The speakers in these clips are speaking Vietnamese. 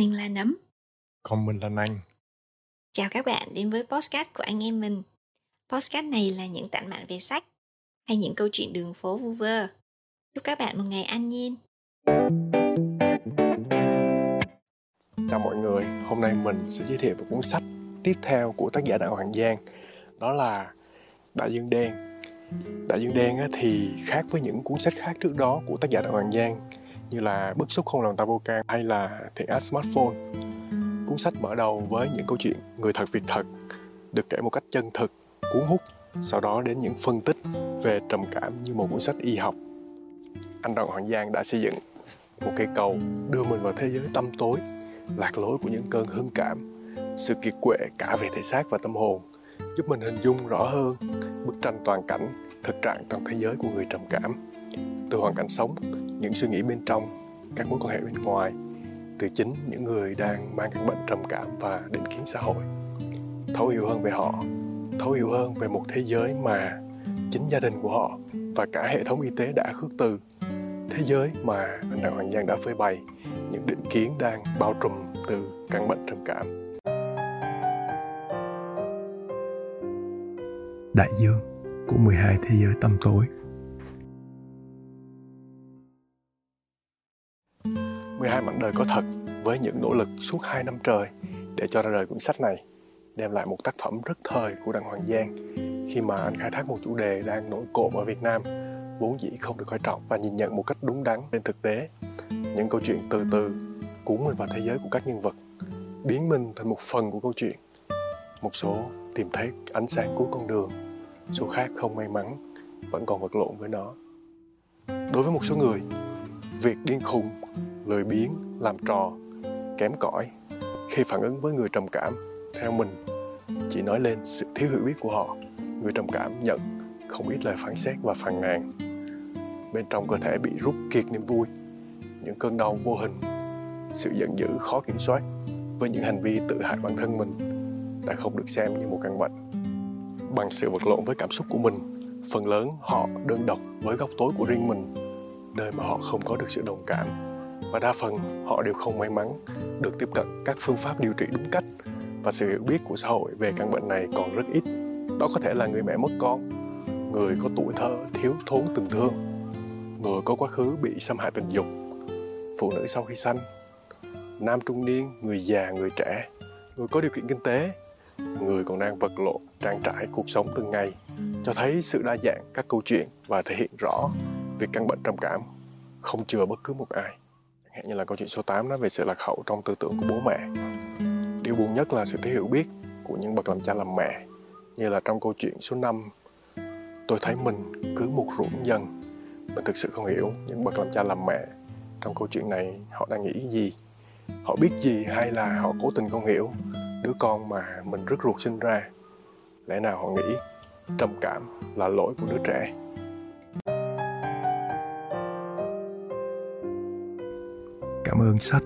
Mình là Nấm. Còn mình là Nanh. Chào các bạn đến với podcast của anh em mình. Podcast này là những tản mạn về sách hay những câu chuyện đường phố vu vơ. Chúc các bạn một ngày an nhiên. Chào mọi người, hôm nay mình sẽ giới thiệu về cuốn sách tiếp theo của tác giả Đạo Hoàng Giang. Đó là Đại Dương Đen. Đại Dương Đen thì khác với những cuốn sách khác trước đó của tác giả Đạo Hoàng Giang như là Bức xúc không làm ta vô can hay là Thiện ác smartphone. Cuốn sách mở đầu với những câu chuyện người thật việc thật được kể một cách chân thực, cuốn hút, sau đó đến những phân tích về trầm cảm như một cuốn sách y học. Anh Đặng Hoàng Giang đã xây dựng một cây cầu đưa mình vào thế giới tâm tối, lạc lối của những cơn hưng cảm, sự kiệt quệ cả về thể xác và tâm hồn, giúp mình hình dung rõ hơn bức tranh toàn cảnh thực trạng trong thế giới của người trầm cảm. Từ hoàn cảnh sống những suy nghĩ bên trong, các mối quan hệ bên ngoài, từ chính những người đang mang căn bệnh trầm cảm và định kiến xã hội. Thấu hiểu hơn về họ, thấu hiểu hơn về một thế giới mà chính gia đình của họ và cả hệ thống y tế đã khước từ. Thế giới mà anh đặng hoàng giang đã phơi bày những định kiến đang bao trùm từ căn bệnh trầm cảm. Đại dương, của 12 thế giới tâm tối. 12 mảnh đời có thật với những nỗ lực suốt 2 năm trời để cho ra đời cuốn sách này, đem lại một tác phẩm rất thời của Đặng Hoàng Giang. Khi mà anh khai thác một chủ đề đang nổi cộm ở Việt Nam, vốn dĩ không được coi trọng và nhìn nhận một cách đúng đắn trên thực tế. Những câu chuyện từ từ, cuốn mình vào thế giới của các nhân vật, biến mình thành một phần của câu chuyện. Một số tìm thấy ánh sáng cuối con đường, số khác không may mắn, vẫn còn vật lộn với nó. Đối với một số người, việc điên khùng lười biếng, làm trò, kém cỏi khi phản ứng với người trầm cảm theo mình. Chỉ nói lên sự thiếu hiểu biết của họ, người trầm cảm nhận không ít lời phán xét và phàn nàn. Bên trong cơ thể bị rút kiệt niềm vui, những cơn đau vô hình, sự giận dữ khó kiểm soát với những hành vi tự hại bản thân mình đã không được xem như một căn bệnh. Bằng sự vật lộn với cảm xúc của mình, phần lớn họ đơn độc với góc tối của riêng mình, nơi mà họ không có được sự đồng cảm và đa phần, họ đều không may mắn được tiếp cận các phương pháp điều trị đúng cách. Và sự hiểu biết của xã hội về căn bệnh này còn rất ít. Đó có thể là người mẹ mất con, người có tuổi thơ thiếu thốn tình thương, người có quá khứ bị xâm hại tình dục. Phụ nữ sau khi sanh, nam trung niên, người già, người trẻ, người có điều kiện kinh tế, người còn đang vật lộn, trang trải cuộc sống từng ngày, cho thấy sự đa dạng các câu chuyện và thể hiện rõ việc căn bệnh trầm cảm không chừa bất cứ một ai. Hẹn như là câu chuyện số 8 nói về sự lạc hậu trong tư tưởng của bố mẹ. Điều buồn nhất là sự thiếu hiểu biết của những bậc làm cha làm mẹ, như là trong câu chuyện số 5 tôi thấy mình cứ một ruộng dần mình thực sự không hiểu những bậc làm cha làm mẹ. Trong câu chuyện này, họ đang nghĩ gì? Họ biết gì hay là họ cố tình không hiểu đứa con mà mình rất ruột sinh ra? Lẽ nào họ nghĩ trầm cảm là lỗi của đứa trẻ? Cảm ơn sách.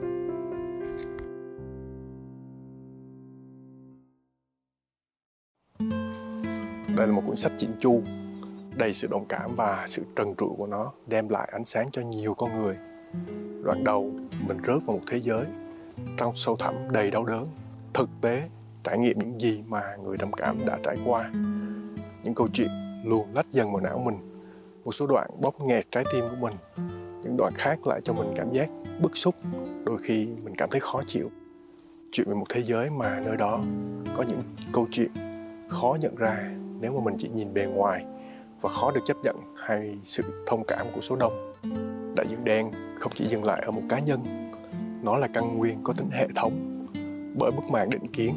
Đây là một cuốn sách chỉnh chu, đầy sự đồng cảm và sự trần trụi của nó, đem lại ánh sáng cho nhiều con người. Đoạn đầu, mình rớt vào một thế giới trong sâu thẳm đầy đau đớn, thực tế, trải nghiệm những gì mà người đồng cảm đã trải qua. Những câu chuyện luôn lách dần vào não mình, một số đoạn bóp nghẹt trái tim của mình những đoạn khác lại cho mình cảm giác bức xúc. Đôi khi mình cảm thấy khó chịu. Chuyện về một thế giới mà nơi đó có những câu chuyện khó nhận ra nếu mà mình chỉ nhìn bề ngoài và khó được chấp nhận hay sự thông cảm của số đông. Đại dương đen không chỉ dừng lại ở một cá nhân, nó là căn nguyên có tính hệ thống. Bởi bức màn định kiến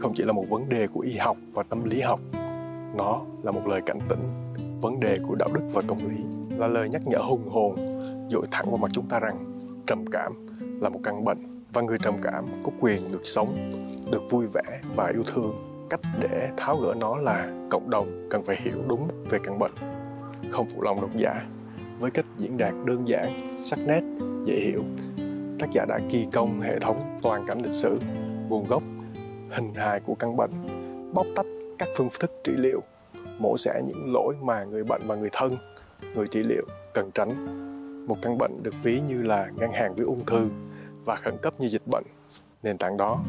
không chỉ là một vấn đề của y học và tâm lý học, nó là một lời cảnh tỉnh. Vấn đề của đạo đức và công lý là lời nhắc nhở hùng hồn dội thẳng vào mặt chúng ta rằng trầm cảm là một căn bệnh và người trầm cảm có quyền được sống, được vui vẻ và yêu thương. Cách để tháo gỡ nó là cộng đồng cần phải hiểu đúng về căn bệnh, không phụ lòng độc giả. Với cách diễn đạt đơn giản, sắc nét, dễ hiểu, tác giả đã kỳ công hệ thống toàn cảnh lịch sử, nguồn gốc, hình hài của căn bệnh, bóc tách các phương thức trị liệu, mổ xẻ những lỗi mà người bệnh và người thân, người trị liệu cần tránh một căn bệnh được ví như là ngang hàng với ung thư và khẩn cấp như dịch bệnh. Nền tảng đó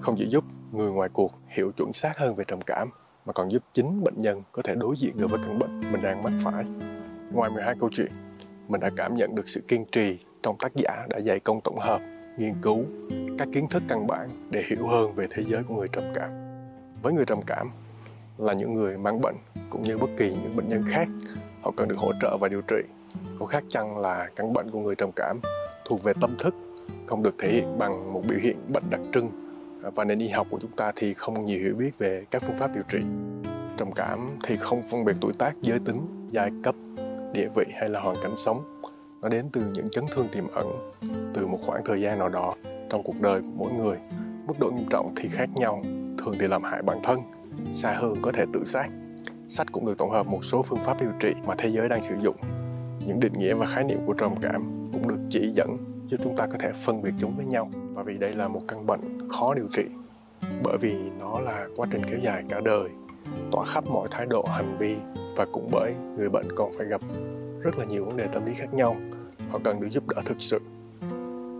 không chỉ giúp người ngoài cuộc hiểu chuẩn xác hơn về trầm cảm mà còn giúp chính bệnh nhân có thể đối diện được với căn bệnh mình đang mắc phải. Ngoài 12 câu chuyện, mình đã cảm nhận được sự kiên trì trong tác giả đã dày công tổng hợp, nghiên cứu các kiến thức căn bản để hiểu hơn về thế giới của người trầm cảm. Với người trầm cảm là những người mang bệnh cũng như bất kỳ những bệnh nhân khác, họ cần được hỗ trợ và điều trị. Có khác chăng là căn bệnh của người trầm cảm thuộc về tâm thức, không được thể hiện bằng một biểu hiện bệnh đặc trưng à, và nền y học của chúng ta thì không nhiều hiểu biết về các phương pháp điều trị. Trầm cảm thì không phân biệt tuổi tác, giới tính, giai cấp, địa vị hay là hoàn cảnh sống. Nó đến từ những chấn thương tiềm ẩn, từ một khoảng thời gian nào đó trong cuộc đời của mỗi người. Mức độ nghiêm trọng thì khác nhau, thường thì làm hại bản thân, xa hơn có thể tự sát. Sách cũng được tổng hợp một số phương pháp điều trị mà thế giới đang sử dụng. Những định nghĩa và khái niệm của trầm cảm cũng được chỉ dẫn giúp chúng ta có thể phân biệt chúng với nhau. Và vì đây là một căn bệnh khó điều trị bởi vì nó là quá trình kéo dài cả đời tỏa khắp mọi thái độ hành vi và cũng bởi người bệnh còn phải gặp rất là nhiều vấn đề tâm lý khác nhau. Họ cần được giúp đỡ thực sự.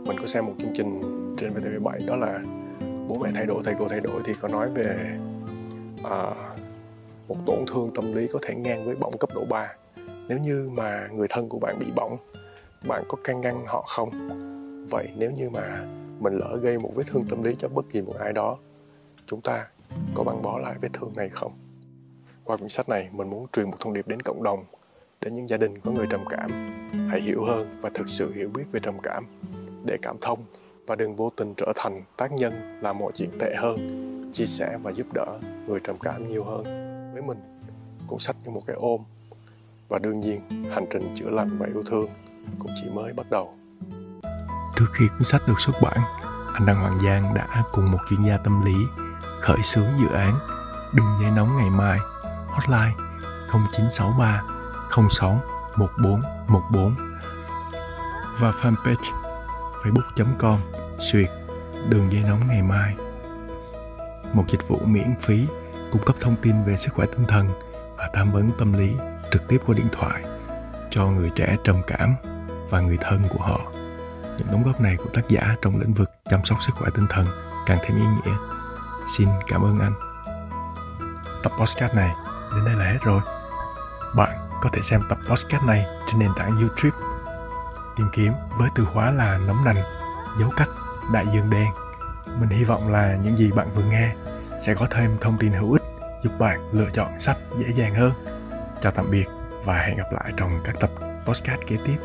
Mình có xem một chương trình trên VTV7 đó là bố mẹ thay đổi thầy cô thay đổi thì có nói về à, một tổn thương tâm lý có thể ngang với bỏng cấp độ 3 nếu như mà người thân của bạn bị bỏng, bạn có can ngăn họ không? Vậy nếu như mà mình lỡ gây một vết thương tâm lý cho bất kỳ một ai đó, chúng ta có băng bó lại vết thương này không? Qua quyển sách này, mình muốn truyền một thông điệp đến cộng đồng, đến những gia đình có người trầm cảm. Hãy hiểu hơn và thực sự hiểu biết về trầm cảm, để cảm thông và đừng vô tình trở thành tác nhân làm mọi chuyện tệ hơn, chia sẻ và giúp đỡ người trầm cảm nhiều hơn. Với mình, cuốn sách như một cái ôm và đương nhiên hành trình chữa lành và yêu thương cũng chỉ mới bắt đầu. Trước khi cuốn sách được xuất bản, anh Đăng Hoàng Giang đã cùng một chuyên gia tâm lý khởi xướng dự án Đường dây nóng ngày mai hotline 0963 06 1414 và fanpage facebook.com suyệt đường dây nóng ngày mai. Một dịch vụ miễn phí cung cấp thông tin về sức khỏe tinh thần và tham vấn tâm lý trực tiếp qua điện thoại, cho người trẻ trầm cảm và người thân của họ. Những đóng góp này của tác giả trong lĩnh vực chăm sóc sức khỏe tinh thần càng thêm ý nghĩa. Xin cảm ơn anh. Tập podcast này đến đây là hết rồi. Bạn có thể xem tập podcast này trên nền tảng youtube. Tìm kiếm với từ khóa là nấm nành, dấu cách, đại dương đen. Mình hy vọng là những gì bạn vừa nghe sẽ có thêm thông tin hữu ích, giúp bạn lựa chọn sách dễ dàng hơn chào tạm biệt và hẹn gặp lại trong các tập podcast kế tiếp.